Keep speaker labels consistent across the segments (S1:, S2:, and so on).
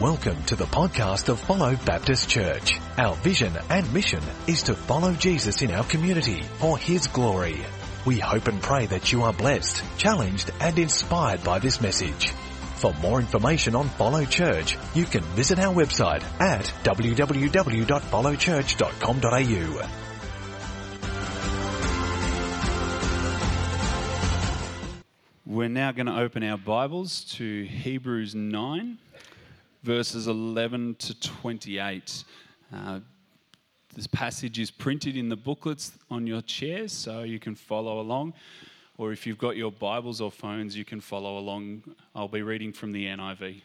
S1: Welcome to the podcast of Follow Baptist Church. Our vision and mission is to follow Jesus in our community for His glory. We hope and pray that you are blessed, challenged and inspired by this message. For more information on Follow Church, you can visit our website at www.followchurch.com.au.
S2: We're now going to open our Bibles to Hebrews 9, verses 11 to 28. Uh, this passage is printed in the booklets on your chairs so you can follow along. Or if you've got your Bibles or phones, you can follow along. I'll be reading from the NIV.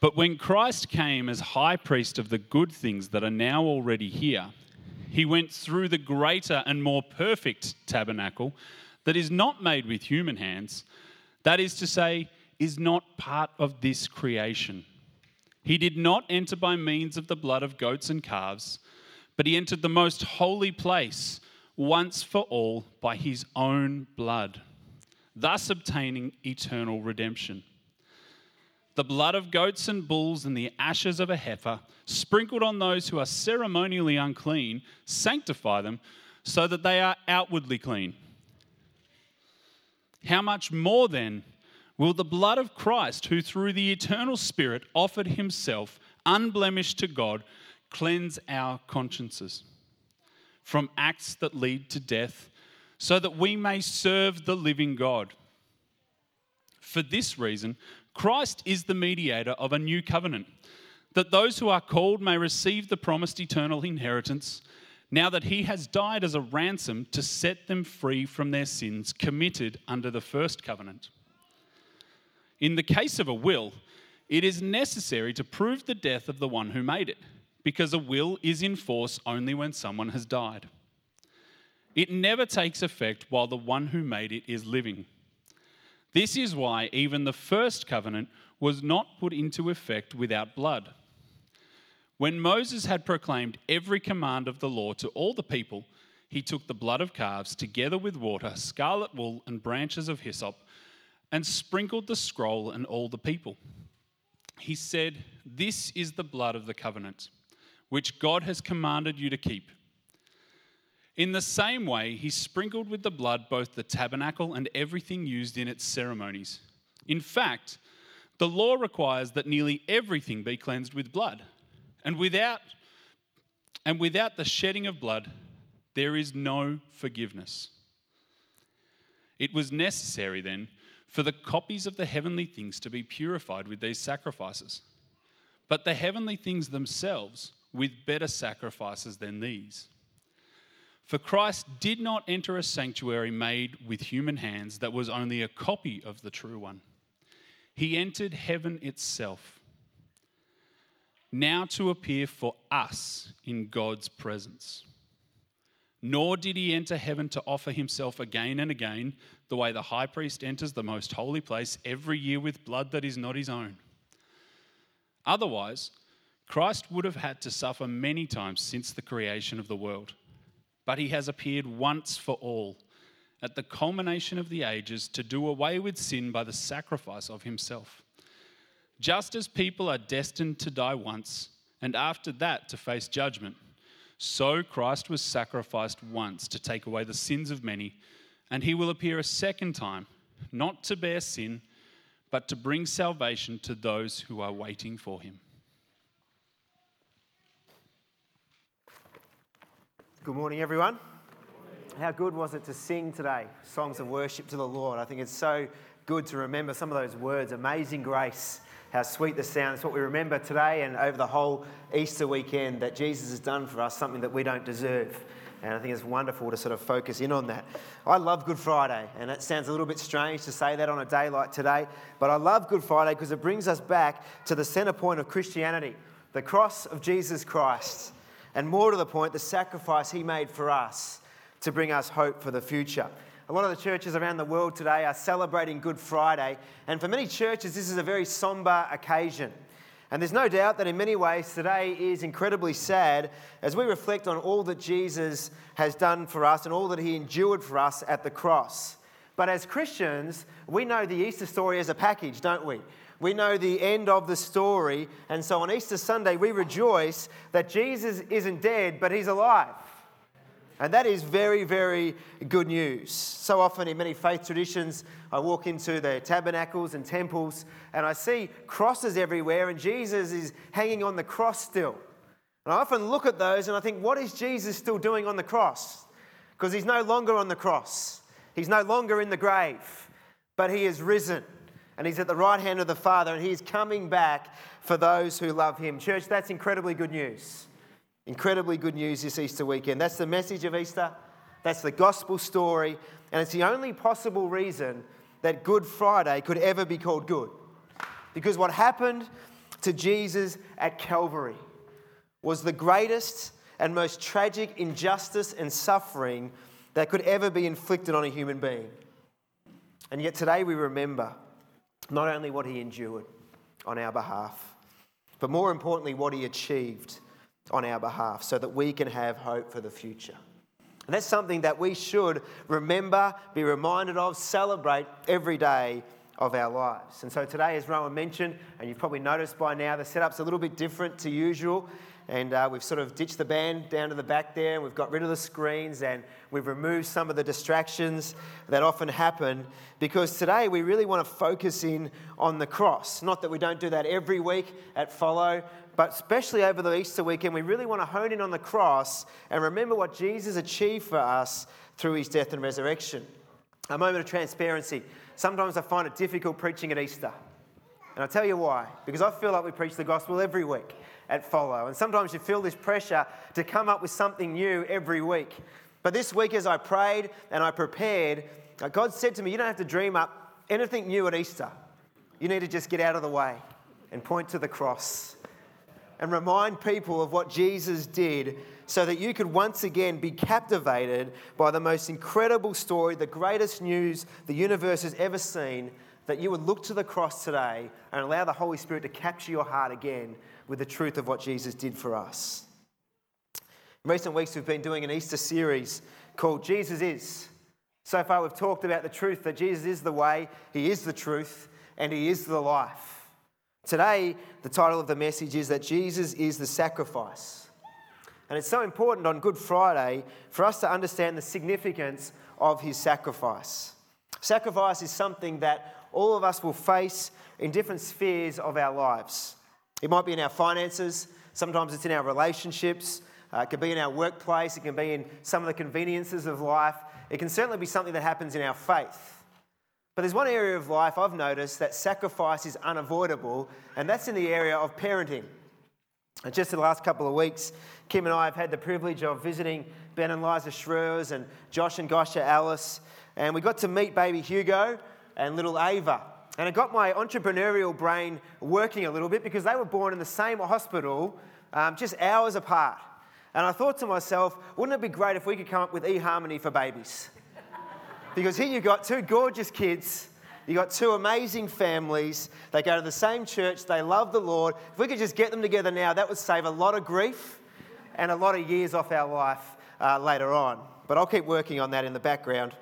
S2: But when Christ came as high priest of the good things that are now already here, he went through the greater and more perfect tabernacle that is not made with human hands, that is to say, is not part of this creation. He did not enter by means of the blood of goats and calves, but he entered the most holy place once for all by his own blood, thus obtaining eternal redemption. The blood of goats and bulls and the ashes of a heifer, sprinkled on those who are ceremonially unclean, sanctify them so that they are outwardly clean. How much more then will the blood of Christ, who through the eternal Spirit offered himself unblemished to God, cleanse our consciences from acts that lead to death, so that we may serve the living God? For this reason, Christ is the mediator of a new covenant, that those who are called may receive the promised eternal inheritance now that he has died as a ransom to set them free from their sins committed under the first covenant. In the case of a will, it is necessary to prove the death of the one who made it, because a will is in force only when someone has died. It never takes effect while the one who made it is living. This is why even the first covenant was not put into effect without blood. When Moses had proclaimed every command of the law to all the people, he took the blood of calves together with water, scarlet wool, and branches of hyssop, and sprinkled the scroll and all the people. He said, This is the blood of the covenant, which God has commanded you to keep. In the same way, he sprinkled with the blood both the tabernacle and everything used in its ceremonies. In fact, the law requires that nearly everything be cleansed with blood. And without, and without the shedding of blood, there is no forgiveness. It was necessary then for the copies of the heavenly things to be purified with these sacrifices, but the heavenly things themselves with better sacrifices than these. For Christ did not enter a sanctuary made with human hands that was only a copy of the true one. He entered heaven itself now to appear for us in God's presence. Nor did he enter heaven to offer himself again and again, the way the high priest enters the most holy place every year with blood that is not his own. Otherwise, Christ would have had to suffer many times since the creation of the world. But he has appeared once for all, at the culmination of the ages, to do away with sin by the sacrifice of himself. Just as people are destined to die once, and after that to face judgment, so Christ was sacrificed once to take away the sins of many, and he will appear a second time, not to bear sin, but to bring salvation to those who are waiting for him.
S3: Good morning, everyone. How good was it to sing today? Songs of worship to the Lord. I think it's so good to remember some of those words amazing grace how sweet the sound. It's what we remember today and over the whole Easter weekend that Jesus has done for us something that we don't deserve. And I think it's wonderful to sort of focus in on that. I love Good Friday, and it sounds a little bit strange to say that on a day like today, but I love Good Friday because it brings us back to the center point of Christianity the cross of Jesus Christ. And more to the point, the sacrifice he made for us to bring us hope for the future. A lot of the churches around the world today are celebrating Good Friday, and for many churches, this is a very somber occasion. And there's no doubt that in many ways today is incredibly sad as we reflect on all that Jesus has done for us and all that he endured for us at the cross. But as Christians, we know the Easter story as a package, don't we? We know the end of the story. And so on Easter Sunday, we rejoice that Jesus isn't dead, but he's alive. And that is very, very good news. So often in many faith traditions, I walk into the tabernacles and temples and I see crosses everywhere, and Jesus is hanging on the cross still. And I often look at those and I think, what is Jesus still doing on the cross? Because he's no longer on the cross, he's no longer in the grave, but he is risen. And he's at the right hand of the Father, and he's coming back for those who love him. Church, that's incredibly good news. Incredibly good news this Easter weekend. That's the message of Easter. That's the gospel story. And it's the only possible reason that Good Friday could ever be called good. Because what happened to Jesus at Calvary was the greatest and most tragic injustice and suffering that could ever be inflicted on a human being. And yet today we remember not only what he endured on our behalf, but more importantly, what he achieved on our behalf so that we can have hope for the future. And that's something that we should remember, be reminded of, celebrate every day of our lives. And so today, as Rowan mentioned, and you've probably noticed by now, the setup's a little bit different to usual. And uh, we've sort of ditched the band down to the back there, and we've got rid of the screens, and we've removed some of the distractions that often happen because today we really want to focus in on the cross. Not that we don't do that every week at Follow, but especially over the Easter weekend, we really want to hone in on the cross and remember what Jesus achieved for us through his death and resurrection. A moment of transparency. Sometimes I find it difficult preaching at Easter. And I'll tell you why. Because I feel like we preach the gospel every week at Follow. And sometimes you feel this pressure to come up with something new every week. But this week, as I prayed and I prepared, uh, God said to me, You don't have to dream up anything new at Easter. You need to just get out of the way and point to the cross and remind people of what Jesus did so that you could once again be captivated by the most incredible story, the greatest news the universe has ever seen, that you would look to the cross today and allow the Holy Spirit to capture your heart again with the truth of what Jesus did for us. In recent weeks, we've been doing an Easter series called Jesus Is. So far, we've talked about the truth that Jesus is the way, He is the truth, and He is the life. Today, the title of the message is that Jesus is the sacrifice. And it's so important on Good Friday for us to understand the significance of his sacrifice. Sacrifice is something that all of us will face in different spheres of our lives. It might be in our finances, sometimes it's in our relationships, uh, it can be in our workplace, it can be in some of the conveniences of life, it can certainly be something that happens in our faith. But there's one area of life I've noticed that sacrifice is unavoidable, and that's in the area of parenting. And just in the last couple of weeks, Kim and I have had the privilege of visiting Ben and Liza Schreurs and Josh and Gosha Alice, and we got to meet baby Hugo and little Ava. And it got my entrepreneurial brain working a little bit because they were born in the same hospital, um, just hours apart. And I thought to myself, wouldn't it be great if we could come up with eHarmony for babies? Because here you've got two gorgeous kids. You've got two amazing families. They go to the same church. They love the Lord. If we could just get them together now, that would save a lot of grief and a lot of years off our life uh, later on. But I'll keep working on that in the background.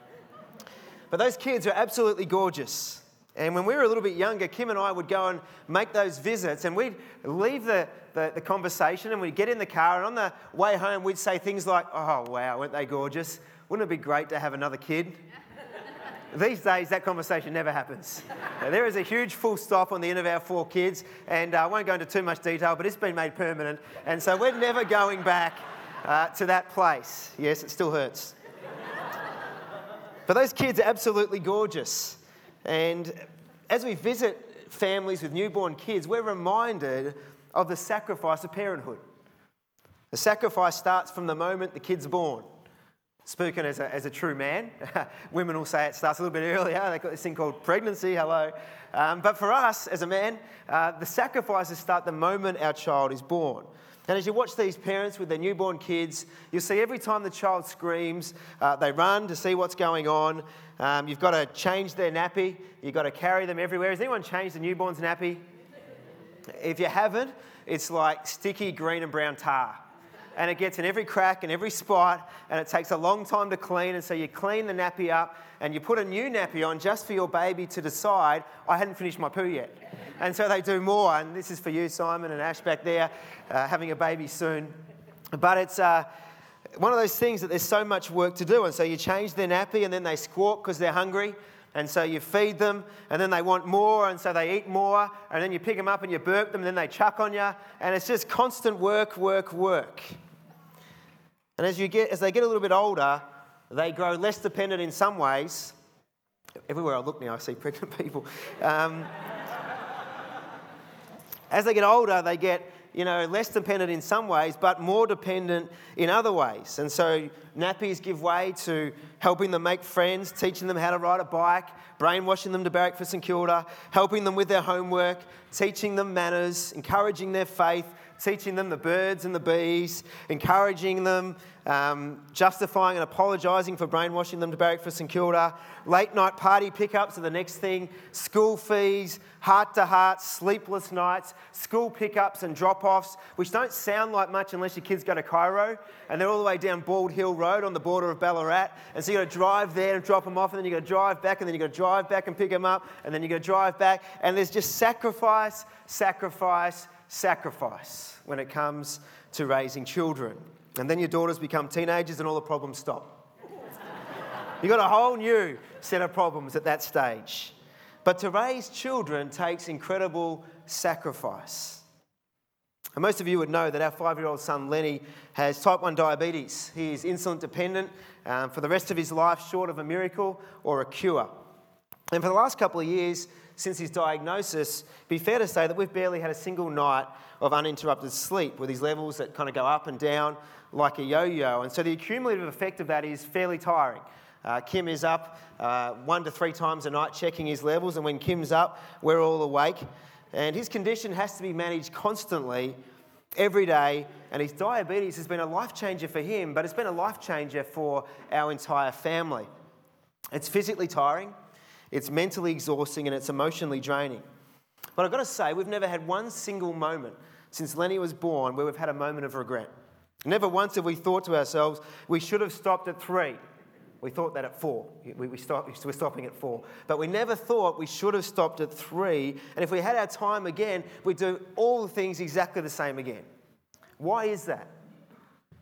S3: But those kids are absolutely gorgeous. And when we were a little bit younger, Kim and I would go and make those visits, and we'd leave the, the, the, conversation and we'd get in the car, and on the way home, we'd say things like, Oh, wow, weren't they gorgeous? Wouldn't it be great to have another kid? These days, that conversation never happens. Now, there is a huge full stop on the end of our four kids, and uh, I won't go into too much detail, but it's been made permanent, and so we're never going back uh, to that place. Yes, it still hurts. but those kids are absolutely gorgeous. And as we visit families with newborn kids, we're reminded of the sacrifice of parenthood. The sacrifice starts from the moment the kid's born. Spoken as a, as a true man. Women will say it starts a little bit earlier. They've got this thing called pregnancy, hello. Um, but for us as a man, uh, the sacrifices start the moment our child is born. And as you watch these parents with their newborn kids, you'll see every time the child screams, uh, they run to see what's going on. Um, you've got to change their nappy. You've got to carry them everywhere. Has anyone changed a newborn's nappy? If you haven't, it's like sticky green and brown tar and it gets in every crack and every spot, and it takes a long time to clean. And so you clean the nappy up and you put a new nappy on just for your baby to decide, I hadn't finished my poo yet. And so they do more. And this is for you, Simon and Ash back there, uh, having a baby soon. But it's. Uh, one of those things that there's so much work to do. And so you change their nappy and then they squawk because they're hungry. And so you feed them and then they want more and so they eat more. And then you pick them up and you burp them and then they chuck on you. And it's just constant work, work, work. And as, you get, as they get a little bit older, they grow less dependent in some ways. Everywhere I look now, I see pregnant people. Um, as they get older, they get you know, less dependent in some ways, but more dependent in other ways. And so nappies give way to helping them make friends, teaching them how to ride a bike, brainwashing them to barrack for St Kilda, helping them with their homework, teaching them manners, encouraging their faith, teaching them the birds and the bees, encouraging them, um, justifying and apologising for brainwashing them to barrack for St Kilda, late night party pickups are the next thing, school fees, heart to heart, sleepless nights, school pickups and drop offs, which don't sound like much unless your kids go to Cairo and they're all the way down Bald Hill Road on the border of Ballarat. And so you've got to drive there and drop them off, and then you've got to drive back, and then you've got to drive back and pick them up, and then you've got to drive back. And there's just sacrifice, sacrifice, sacrifice when it comes to raising children. And then your daughters become teenagers and all the problems stop. You've got a whole new set of problems at that stage. But to raise children takes incredible sacrifice. And most of you would know that our five year old son Lenny has type 1 diabetes. He is insulin dependent um, for the rest of his life, short of a miracle or a cure. And for the last couple of years, since his diagnosis, it'd be fair to say that we've barely had a single night of uninterrupted sleep with these levels that kind of go up and down like a yo yo. And so the cumulative effect of that is fairly tiring. Uh, Kim is up uh, one to three times a night checking his levels, and when Kim's up, we're all awake. And his condition has to be managed constantly every day, and his diabetes has been a life changer for him, but it's been a life changer for our entire family. It's physically tiring, it's mentally exhausting and it's emotionally draining. But I've got to say, we've never had one single moment since Lenny was born where we've had a moment of regret. Never once have we thought to ourselves, we should have stopped at three. We thought that at four. We, we stop, we're stopping at four. But we never thought we should have stopped at three. And if we had our time again, we'd do all the things exactly the same again. Why is that?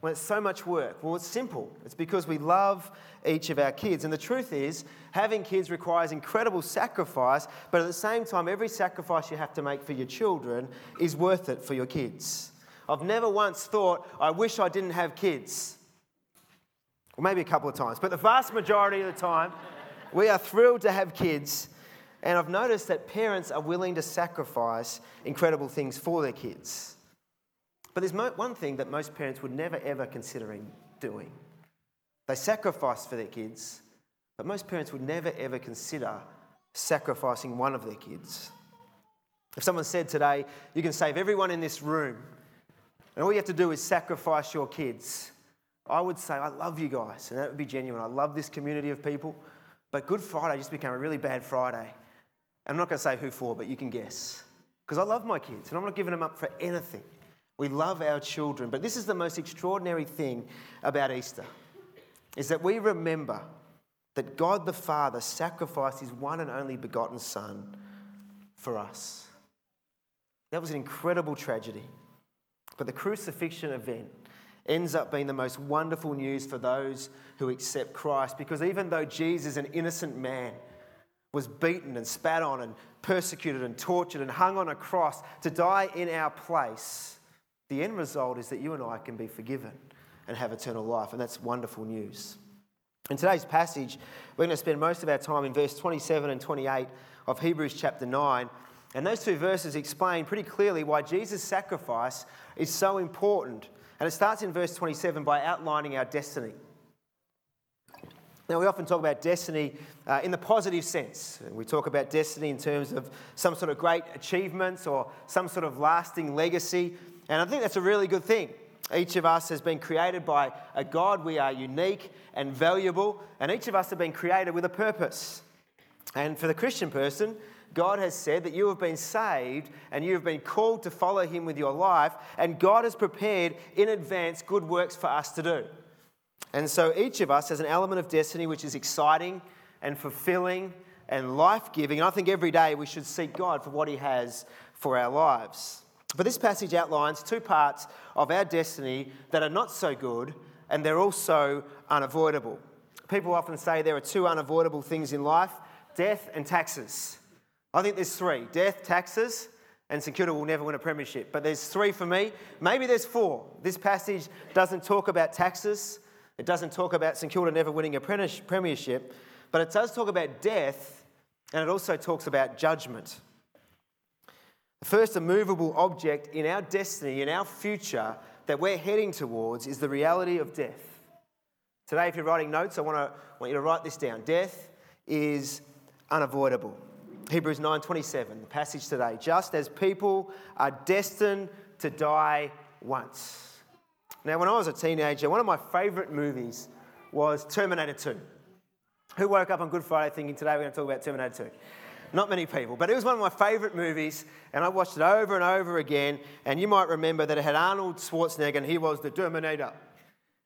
S3: When it's so much work? Well, it's simple. It's because we love each of our kids. And the truth is, having kids requires incredible sacrifice, but at the same time, every sacrifice you have to make for your children is worth it for your kids. I've never once thought, I wish I didn't have kids. Well, maybe a couple of times, but the vast majority of the time, we are thrilled to have kids. And I've noticed that parents are willing to sacrifice incredible things for their kids. But there's one thing that most parents would never ever consider doing. They sacrifice for their kids, but most parents would never ever consider sacrificing one of their kids. If someone said today, you can save everyone in this room, and all you have to do is sacrifice your kids, I would say, I love you guys, and that would be genuine. I love this community of people, but Good Friday just became a really bad Friday. I'm not going to say who for, but you can guess. Because I love my kids, and I'm not giving them up for anything. We love our children. But this is the most extraordinary thing about Easter is that we remember that God the Father sacrificed his one and only begotten Son for us. That was an incredible tragedy. But the crucifixion event ends up being the most wonderful news for those who accept Christ because even though Jesus, an innocent man, was beaten and spat on and persecuted and tortured and hung on a cross to die in our place, the end result is that you and I can be forgiven and have eternal life, and that's wonderful news. In today's passage, we're going to spend most of our time in verse 27 and 28 of Hebrews chapter 9. And those two verses explain pretty clearly why Jesus' sacrifice is so important. And it starts in verse 27 by outlining our destiny. Now, we often talk about destiny uh, in the positive sense. We talk about destiny in terms of some sort of great achievements or some sort of lasting legacy. And I think that's a really good thing. Each of us has been created by a God. We are unique and valuable, and each of us have been created with a purpose. And for the Christian person, God has said that you have been saved and you have been called to follow Him with your life, and God has prepared in advance good works for us to do. And so each of us has an element of destiny which is exciting and fulfilling and life giving. And I think every day we should seek God for what He has for our lives. But this passage outlines two parts of our destiny that are not so good and they're also unavoidable. People often say there are two unavoidable things in life death and taxes. I think there's three death, taxes, and St Kilda will never win a premiership. But there's three for me. Maybe there's four. This passage doesn't talk about taxes, it doesn't talk about St Kilda never winning a premiership, but it does talk about death and it also talks about judgment. First immovable object in our destiny, in our future, that we're heading towards is the reality of death. Today, if you're writing notes, I want, to, want you to write this down. Death is unavoidable. Hebrews 9:27, the passage today. Just as people are destined to die once. Now, when I was a teenager, one of my favourite movies was Terminator 2. Who woke up on Good Friday thinking today we're going to talk about Terminator 2? Not many people, but it was one of my favourite movies, and I watched it over and over again. And you might remember that it had Arnold Schwarzenegger, and he was the Terminator.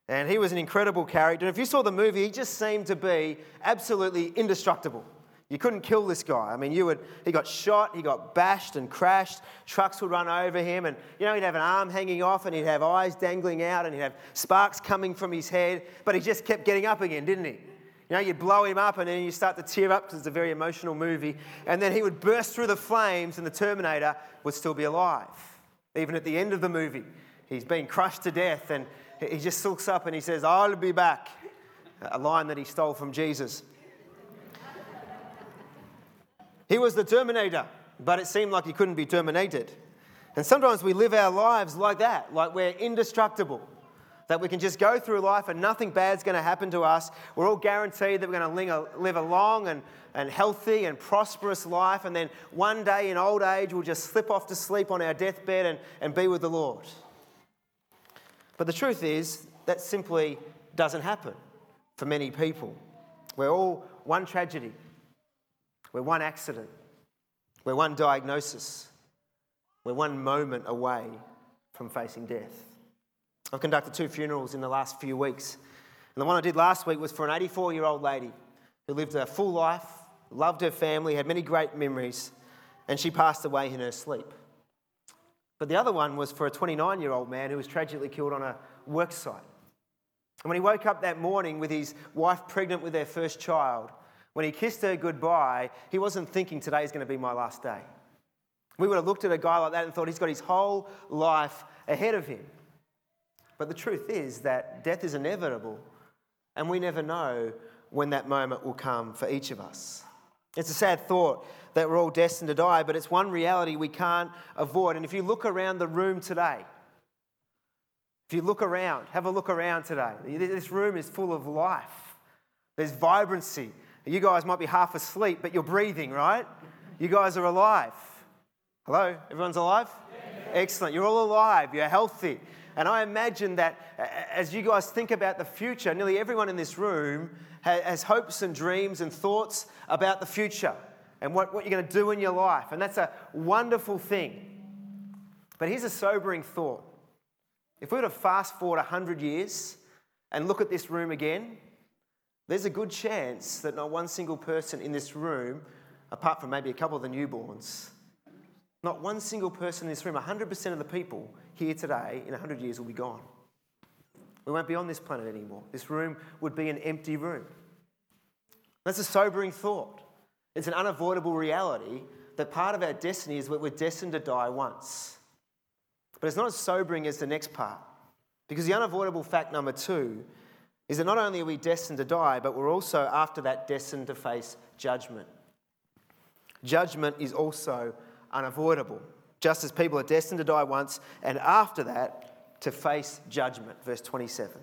S3: And he was an incredible character. And if you saw the movie, he just seemed to be absolutely indestructible. You couldn't kill this guy. I mean, you would, he got shot, he got bashed and crashed, trucks would run over him, and you know, he'd have an arm hanging off and he'd have eyes dangling out and he'd have sparks coming from his head, but he just kept getting up again, didn't he? You know, you blow him up and then you start to tear up because it's a very emotional movie, and then he would burst through the flames and the Terminator would still be alive. Even at the end of the movie, he's been crushed to death and he just looks up and he says, I'll be back. A line that he stole from Jesus. He was the Terminator, but it seemed like he couldn't be terminated. And sometimes we live our lives like that, like we're indestructible, that we can just go through life and nothing bad's going to happen to us. We're all guaranteed that we're going to live a long and, and healthy and prosperous life, and then one day in old age we'll just slip off to sleep on our deathbed and, and be with the Lord. But the truth is, that simply doesn't happen for many people. We're all one tragedy we're one accident. We're one diagnosis. We're one moment away from facing death. I've conducted two funerals in the last few weeks. And the one I did last week was for an 84 year old lady who lived a full life, loved her family, had many great memories, and she passed away in her sleep. But the other one was for a 29 year old man who was tragically killed on a work site. And when he woke up that morning with his wife pregnant with their first child, when he kissed her goodbye, he wasn't thinking today is going to be my last day. We would have looked at a guy like that and thought he's got his whole life ahead of him. But the truth is that death is inevitable, and we never know when that moment will come for each of us. It's a sad thought that we're all destined to die, but it's one reality we can't avoid. And if you look around the room today, if you look around, have a look around today, this room is full of life. There's vibrancy, you guys might be half asleep, but you're breathing, right? You guys are alive. Hello? Everyone's alive? Excellent. You're all alive. You're healthy. And I imagine that as you guys think about the future, nearly everyone in this room has hopes and dreams and thoughts about the future and what, what you're going to do in your life. And that's a wonderful thing. But here's a sobering thought. If we were to fast forward 100 years and look at this room again, there's a good chance that not one single person in this room, apart from maybe a couple of the newborns, not one single person in this room, 100% of the people here today in 100 years will be gone. We won't be on this planet anymore. This room would be an empty room. That's a sobering thought. It's an unavoidable reality that part of our destiny is that we're destined to die once. But it's not as sobering as the next part. Because the unavoidable fact number two is that not only are we destined to die, but we're also, after that, destined to face judgment. Judgment is also unavoidable, just as people are destined to die once, and after that, to face judgment. Verse 27.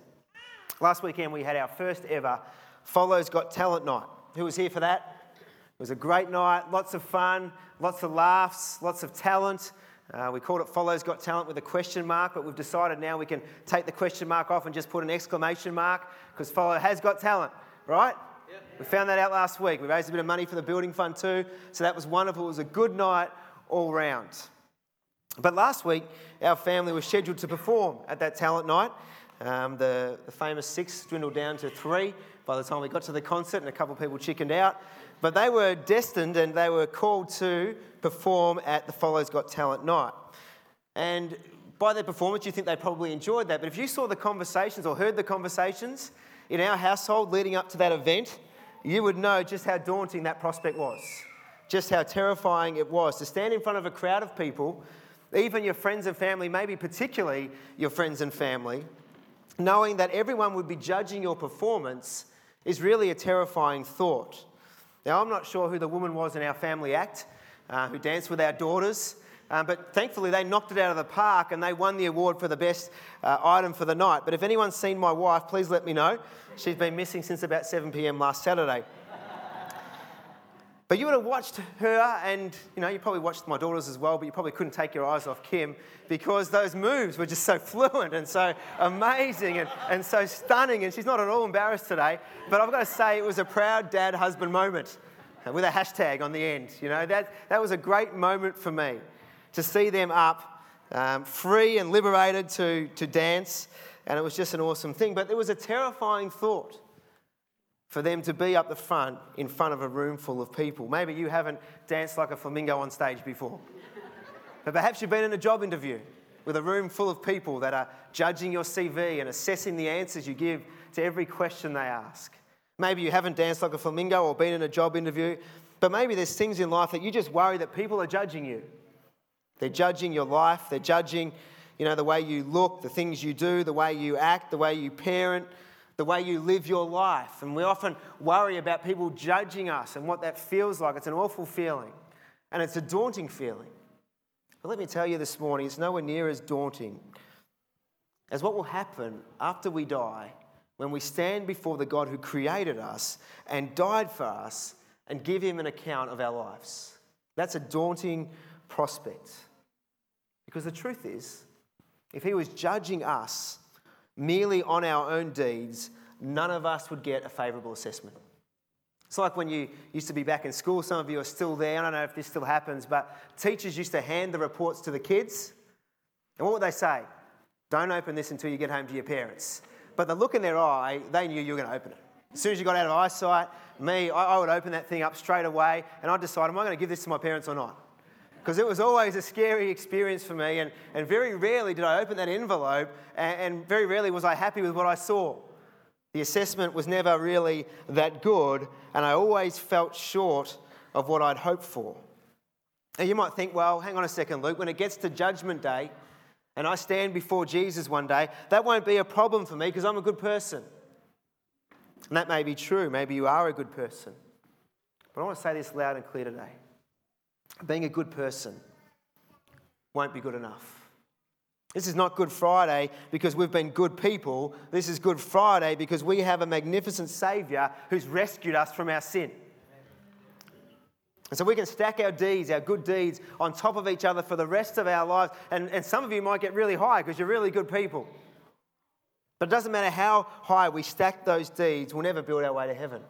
S3: Last weekend, we had our first ever Follows Got Talent night. Who was here for that? It was a great night, lots of fun, lots of laughs, lots of talent. Uh, we called it Follows Got Talent with a question mark, but we've decided now we can take the question mark off and just put an exclamation mark because Follow has got talent, right? Yep. We found that out last week. We raised a bit of money for the building fund too, so that was wonderful. It was a good night all round. But last week, our family was scheduled to perform at that talent night. Um, the, the famous six dwindled down to three by the time we got to the concert, and a couple of people chickened out. But they were destined and they were called to perform at the Follows Got Talent night. And by their performance, you think they probably enjoyed that. But if you saw the conversations or heard the conversations in our household leading up to that event, you would know just how daunting that prospect was, just how terrifying it was to stand in front of a crowd of people, even your friends and family, maybe particularly your friends and family, knowing that everyone would be judging your performance is really a terrifying thought. Now, I'm not sure who the woman was in our family act uh, who danced with our daughters. Um, but thankfully, they knocked it out of the park and they won the award for the best uh, item for the night. But if anyone's seen my wife, please let me know. She's been missing since about 7 p.m. last Saturday. But you would have watched her, and you know, you probably watched my daughters as well, but you probably couldn't take your eyes off Kim because those moves were just so fluent and so amazing and, and so stunning. And she's not at all embarrassed today. But I've got to say, it was a proud dad husband moment with a hashtag on the end. You know, that, that was a great moment for me to see them up, um, free and liberated to, to dance. And it was just an awesome thing. But it was a terrifying thought for them to be up the front in front of a room full of people. Maybe you haven't danced like a flamingo on stage before. but perhaps you've been in a job interview with a room full of people that are judging your CV and assessing the answers you give to every question they ask. Maybe you haven't danced like a flamingo or been in a job interview, but maybe there's things in life that you just worry that people are judging you. They're judging your life, they're judging, you know, the way you look, the things you do, the way you act, the way you parent, the way you live your life. And we often worry about people judging us and what that feels like. It's an awful feeling, and it's a daunting feeling. But let me tell you this morning, it's nowhere near as daunting as what will happen after we die when we stand before the God who created us and died for us and give him an account of our lives. That's a daunting prospect. Because the truth is, if he was judging us merely on our own deeds, none of us would get a favourable assessment. It's like when you used to be back in school, some of you are still there. I don't know if this still happens, but teachers used to hand the reports to the kids. And what would they say? Don't open this until you get home to your parents. But the look in their eye, they knew you were going to open it. As soon as you got out of eyesight, me, I, I would open that thing up straight away and I'd decide, am I going to give this to my parents or not? Because it was always a scary experience for me, and, and very rarely did I open that envelope, and, and very rarely was I happy with what I saw. The assessment was never really that good, and I always felt short of what I'd hoped for. And you might think, well, hang on a second, Luke, when it gets to judgment day, and I stand before Jesus one day, that won't be a problem for me because I'm a good person. And that may be true. Maybe you are a good person. But I want to say this loud and clear today. Being a good person won't be good enough. This is not Good Friday because we've been good people. This is Good Friday because we have a magnificent Saviour who's rescued us from our sin. And so we can stack our deeds, our good deeds, on top of each other for the rest of our lives. And, and some of you might get really high because you're really good people. But it doesn't matter how high we stack those deeds, we'll never build our way to heaven.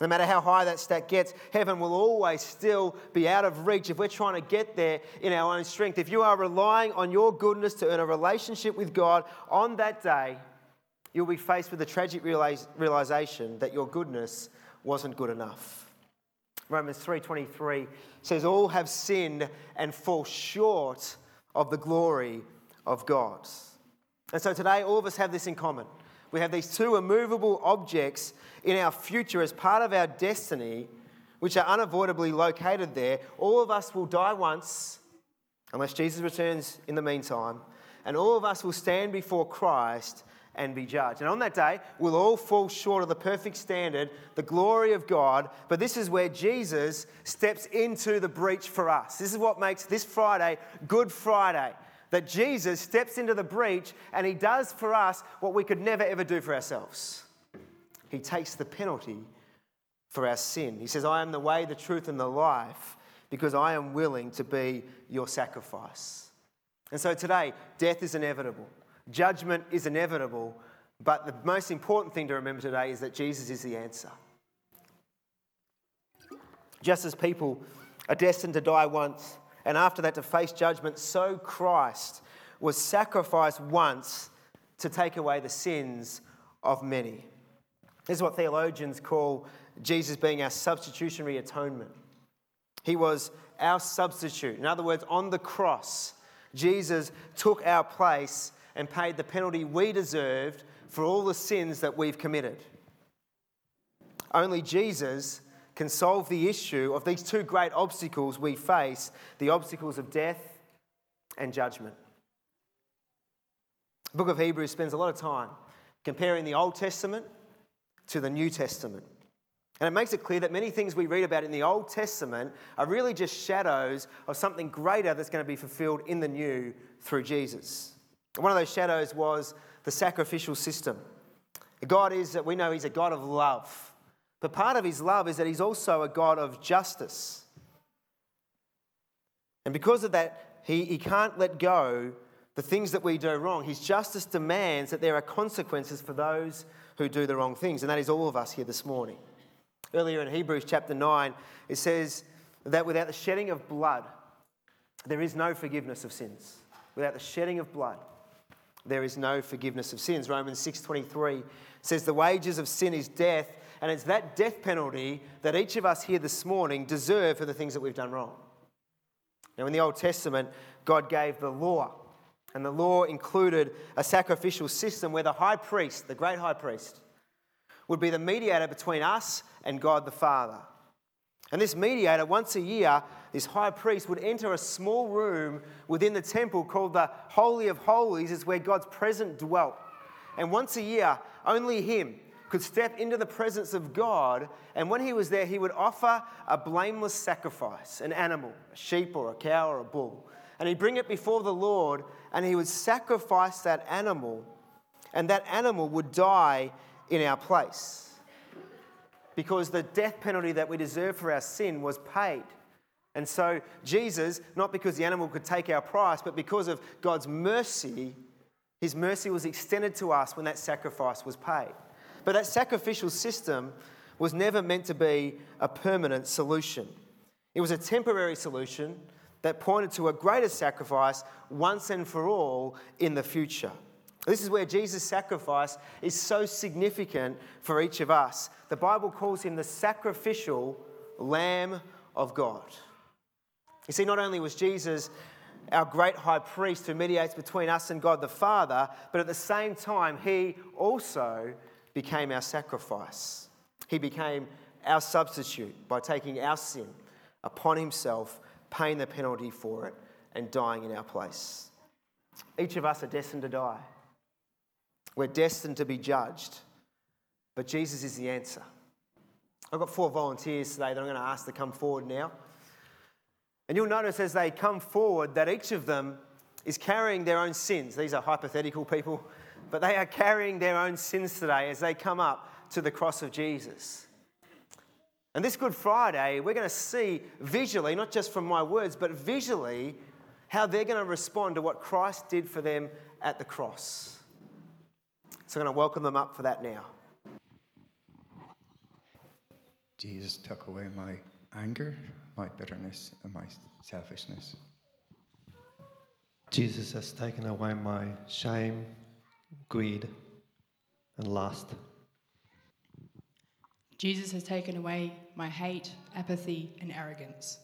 S3: No matter how high that stack gets, heaven will always still be out of reach if we're trying to get there in our own strength. If you are relying on your goodness to earn a relationship with God on that day, you'll be faced with the tragic realization that your goodness wasn't good enough. Romans 3:23 says all have sinned and fall short of the glory of God. And so today all of us have this in common. We have these two immovable objects in our future as part of our destiny which are unavoidably located there. All of us will die once unless Jesus returns in the meantime, and all of us will stand before Christ and be judged. And on that day, we'll all fall short of the perfect standard, the glory of God. But this is where Jesus steps into the breach for us. This is what makes this Friday Good Friday. That Jesus steps into the breach and he does for us what we could never ever do for ourselves. He takes the penalty for our sin. He says, I am the way, the truth, and the life because I am willing to be your sacrifice. And so today, death is inevitable. Judgment is inevitable, but the most important thing to remember today is that Jesus is the answer. Just as people are destined to die once and after that to face judgment, so Christ was sacrificed once to take away the sins of many. This is what theologians call Jesus being our substitutionary atonement. He was our substitute. In other words, on the cross, Jesus took our place and paid the penalty we deserved for all the sins that we've committed. Only Jesus can solve the issue of these two great obstacles we face the obstacles of death and judgment. The book of Hebrews spends a lot of time comparing the Old Testament to the New Testament. And it makes it clear that many things we read about in the Old Testament are really just shadows of something greater that's going to be fulfilled in the New through Jesus. One of those shadows was the sacrificial system. God is, that we know He's a God of love. But part of His love is that He's also a God of justice. And because of that, He, he can't let go the things that we do wrong. His justice demands that there are consequences for those who do the wrong things. And that is all of us here this morning. Earlier in Hebrews chapter 9, it says that without the shedding of blood, there is no forgiveness of sins. Without the shedding of blood, there is no forgiveness of sins. Romans 6:23 says the wages of sin is death, and it's that death penalty that each of us here this morning deserve for the things that we've done wrong. Now in the Old Testament, God gave the law, and the law included a sacrificial system where the high priest, the great high priest, would be the mediator between us and God the Father. And this mediator, once a year, this high priest would enter a small room within the temple called the Holy of Holies, is where God's presence dwelt. And once a year, only him could step into the presence of God. And when he was there, he would offer a blameless sacrifice an animal, a sheep or a cow or a bull. And he'd bring it before the Lord and he would sacrifice that animal. And that animal would die in our place because the death penalty that we deserve for our sin was paid. And so, Jesus, not because the animal could take our price, but because of God's mercy, his mercy was extended to us when that sacrifice was paid. But that sacrificial system was never meant to be a permanent solution. It was a temporary solution that pointed to a greater sacrifice once and for all in the future. This is where Jesus' sacrifice is so significant for each of us. The Bible calls him the sacrificial Lamb of God. You see, not only was Jesus our great high priest who mediates between us and God the Father, but at the same time, he also became our sacrifice. He became our substitute by taking our sin upon himself, paying the penalty for it, and dying in our place. Each of us are destined to die. We're destined to be judged. But Jesus is the answer. I've got four volunteers today that I'm going to ask to come forward now. And you'll notice as they come forward that each of them is carrying their own sins. These are hypothetical people, but they are carrying their own sins today as they come up to the cross of Jesus. And this Good Friday, we're going to see visually, not just from my words, but visually, how they're going to respond to what Christ did for them at the cross. So I'm going to welcome them up for that now.
S4: Jesus took away my anger, my bitterness, and my selfishness.
S5: Jesus has taken away my shame, greed, and lust.
S6: Jesus has taken away my hate, apathy, and arrogance.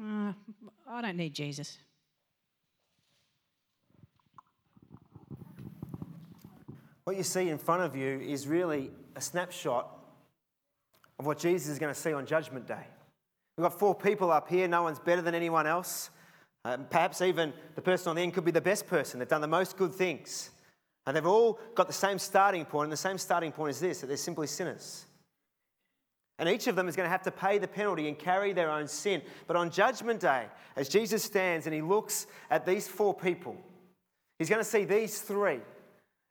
S7: Uh, I don't need Jesus.
S3: What you see in front of you is really a snapshot of what Jesus is going to see on Judgment Day. We've got four people up here, no one's better than anyone else. Uh, perhaps even the person on the end could be the best person. They've done the most good things. And they've all got the same starting point, and the same starting point is this that they're simply sinners. And each of them is going to have to pay the penalty and carry their own sin. But on Judgment Day, as Jesus stands and he looks at these four people, he's going to see these three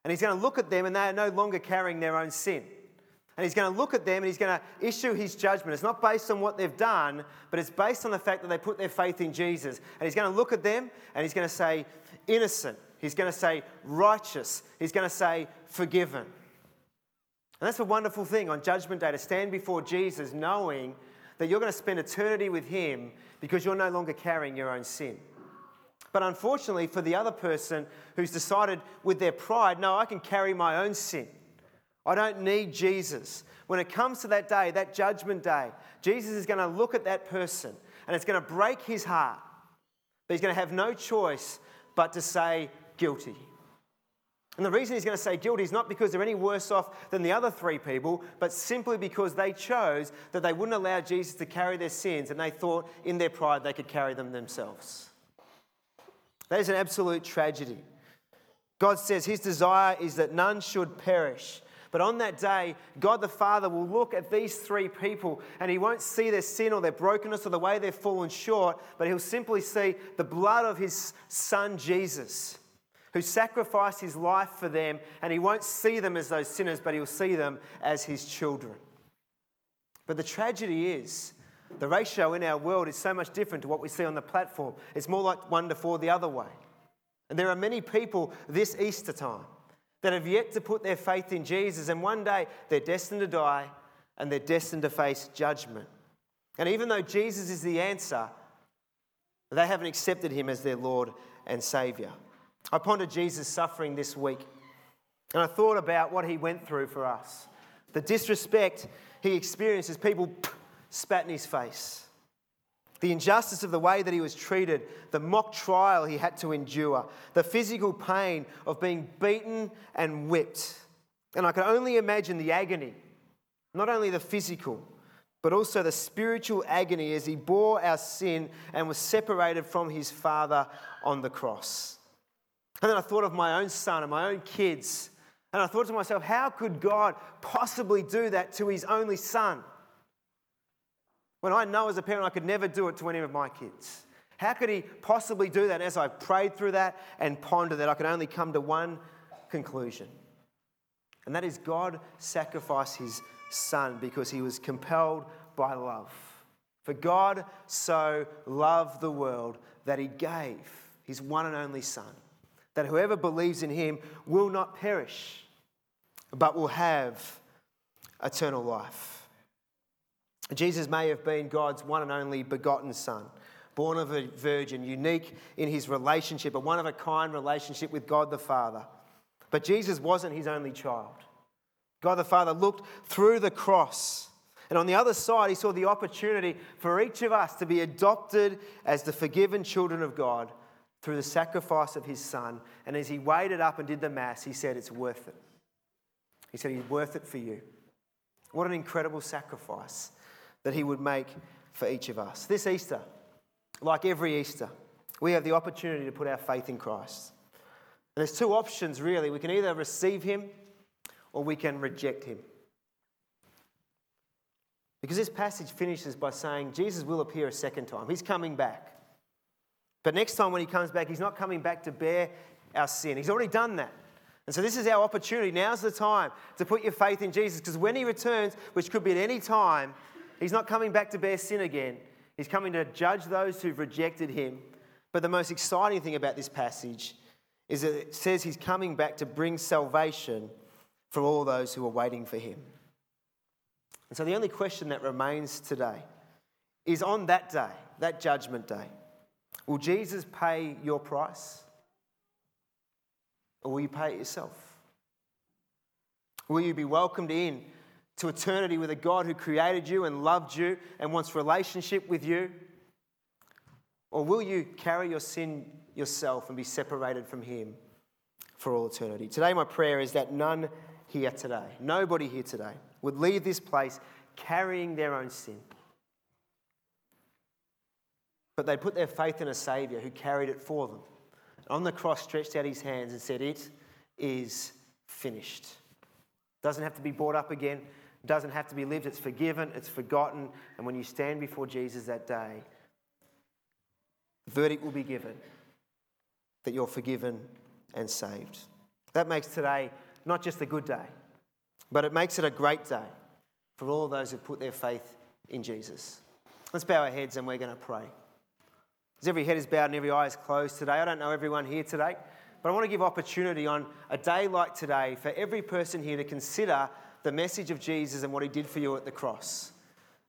S3: and he's going to look at them and they are no longer carrying their own sin. And he's going to look at them and he's going to issue his judgment. It's not based on what they've done, but it's based on the fact that they put their faith in Jesus. And he's going to look at them and he's going to say, innocent. He's going to say, righteous. He's going to say, forgiven. And that's a wonderful thing on Judgment Day to stand before Jesus knowing that you're going to spend eternity with Him because you're no longer carrying your own sin. But unfortunately, for the other person who's decided with their pride, no, I can carry my own sin. I don't need Jesus. When it comes to that day, that judgment day, Jesus is going to look at that person and it's going to break his heart. But he's going to have no choice but to say guilty. And the reason he's going to say guilty is not because they're any worse off than the other three people, but simply because they chose that they wouldn't allow Jesus to carry their sins and they thought in their pride they could carry them themselves. That is an absolute tragedy. God says his desire is that none should perish. But on that day, God the Father will look at these three people and he won't see their sin or their brokenness or the way they've fallen short, but he'll simply see the blood of his son Jesus, who sacrificed his life for them. And he won't see them as those sinners, but he'll see them as his children. But the tragedy is the ratio in our world is so much different to what we see on the platform. It's more like one to four the other way. And there are many people this Easter time that have yet to put their faith in Jesus, and one day they're destined to die and they're destined to face judgment. And even though Jesus is the answer, they haven't accepted him as their Lord and Saviour. I pondered Jesus' suffering this week, and I thought about what he went through for us. The disrespect he experienced as people spat in his face. The injustice of the way that he was treated, the mock trial he had to endure, the physical pain of being beaten and whipped. And I can only imagine the agony, not only the physical, but also the spiritual agony as he bore our sin and was separated from his Father on the cross. And then I thought of my own son and my own kids. And I thought to myself, how could God possibly do that to his only son? When I know as a parent I could never do it to any of my kids. How could he possibly do that? And as I prayed through that and pondered that, I could only come to one conclusion. And that is God sacrificed his son because he was compelled by love. For God so loved the world that he gave his one and only son, that whoever believes in him will not perish, but will have eternal life. Jesus may have been God's one and only begotten Son, born of a virgin, unique in his relationship, a one of a kind relationship with God the Father. But Jesus wasn't his only child. God the Father looked through the cross, and on the other side, he saw the opportunity for each of us to be adopted as the forgiven children of God through the sacrifice of his Son. And as he waited up and did the Mass, he said, It's worth it. He said, He's worth it for you. What an incredible sacrifice that He would make for each of us. This Easter, like every Easter, we have the opportunity to put our faith in Christ. And there's two options really. We can either receive Him or we can reject Him. Because this passage finishes by saying Jesus will appear a second time. He's coming back. But next time when He comes back, He's not coming back to bear our sin. He's already done that. And so this is our opportunity. Now's the time to put your faith in Jesus because when He returns, which could be at any time, He's not coming back to bear sin again. He's coming to judge those who've rejected him. But the most exciting thing about this passage is that it says he's coming back to bring salvation for all those who are waiting for him. And so the only question that remains today is on that day, that judgment day, will Jesus pay your price? Or will you pay it yourself? Will you be welcomed in to eternity with a God who created you and loved you and wants relationship with you? Or will you carry your sin yourself and be separated from Him for all eternity? Today, my prayer is that none here today, nobody here today, would leave this place carrying their own sin. But they put their faith in a Saviour who carried it for them. On the cross, stretched out his hands and said, It is finished. Doesn't have to be brought up again doesn't have to be lived, it's forgiven, it's forgotten. And when you stand before Jesus that day, the verdict will be given that you're forgiven and saved. That makes today not just a good day, but it makes it a great day for all those who put their faith in Jesus. Let's bow our heads and we're going to pray. As every head is bowed and every eye is closed today, I don't know everyone here today, but I want to give opportunity on a day like today for every person here to consider the message of Jesus and what he did for you at the cross.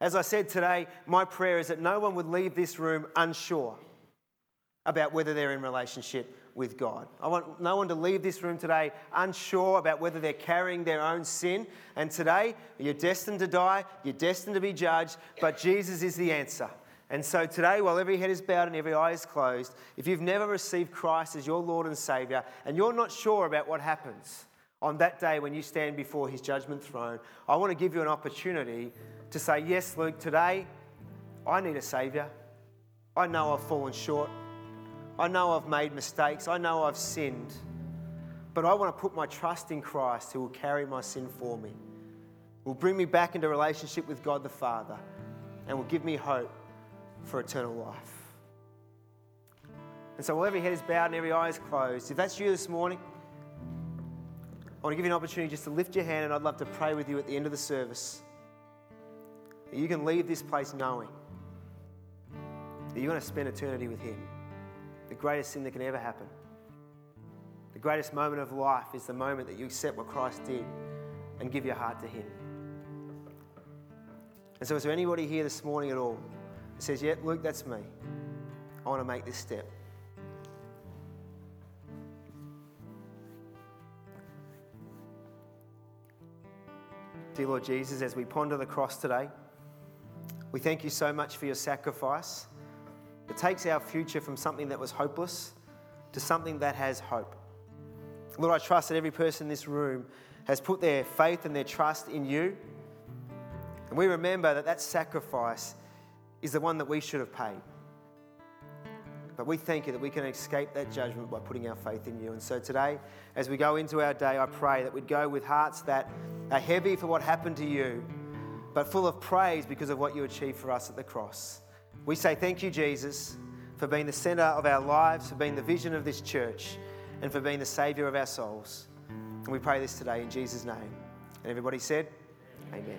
S3: As I said today, my prayer is that no one would leave this room unsure about whether they're in relationship with God. I want no one to leave this room today unsure about whether they're carrying their own sin. And today, you're destined to die, you're destined to be judged, but Jesus is the answer. And so today, while every head is bowed and every eye is closed, if you've never received Christ as your Lord and Savior and you're not sure about what happens on that day when you stand before His judgment throne, I want to give you an opportunity to say, Yes, Luke, today I need a Savior. I know I've fallen short. I know I've made mistakes. I know I've sinned. But I want to put my trust in Christ who will carry my sin for me, will bring me back into relationship with God the Father, and will give me hope for eternal life. And so, while every head is bowed and every eye is closed, if that's you this morning, I want to give you an opportunity just to lift your hand, and I'd love to pray with you at the end of the service. That you can leave this place knowing that you're going to spend eternity with Him the greatest sin that can ever happen. The greatest moment of life is the moment that you accept what Christ did and give your heart to Him. And so, is there anybody here this morning at all that says, Yeah, Luke, that's me. I want to make this step? Dear Lord Jesus, as we ponder the cross today, we thank you so much for your sacrifice. It takes our future from something that was hopeless to something that has hope. Lord, I trust that every person in this room has put their faith and their trust in you. And we remember that that sacrifice is the one that we should have paid. But we thank you that we can escape that judgment by putting our faith in you. And so today, as we go into our day, I pray that we'd go with hearts that are heavy for what happened to you, but full of praise because of what you achieved for us at the cross. We say thank you, Jesus, for being the centre of our lives, for being the vision of this church, and for being the Saviour of our souls. And we pray this today in Jesus' name. And everybody said, Amen.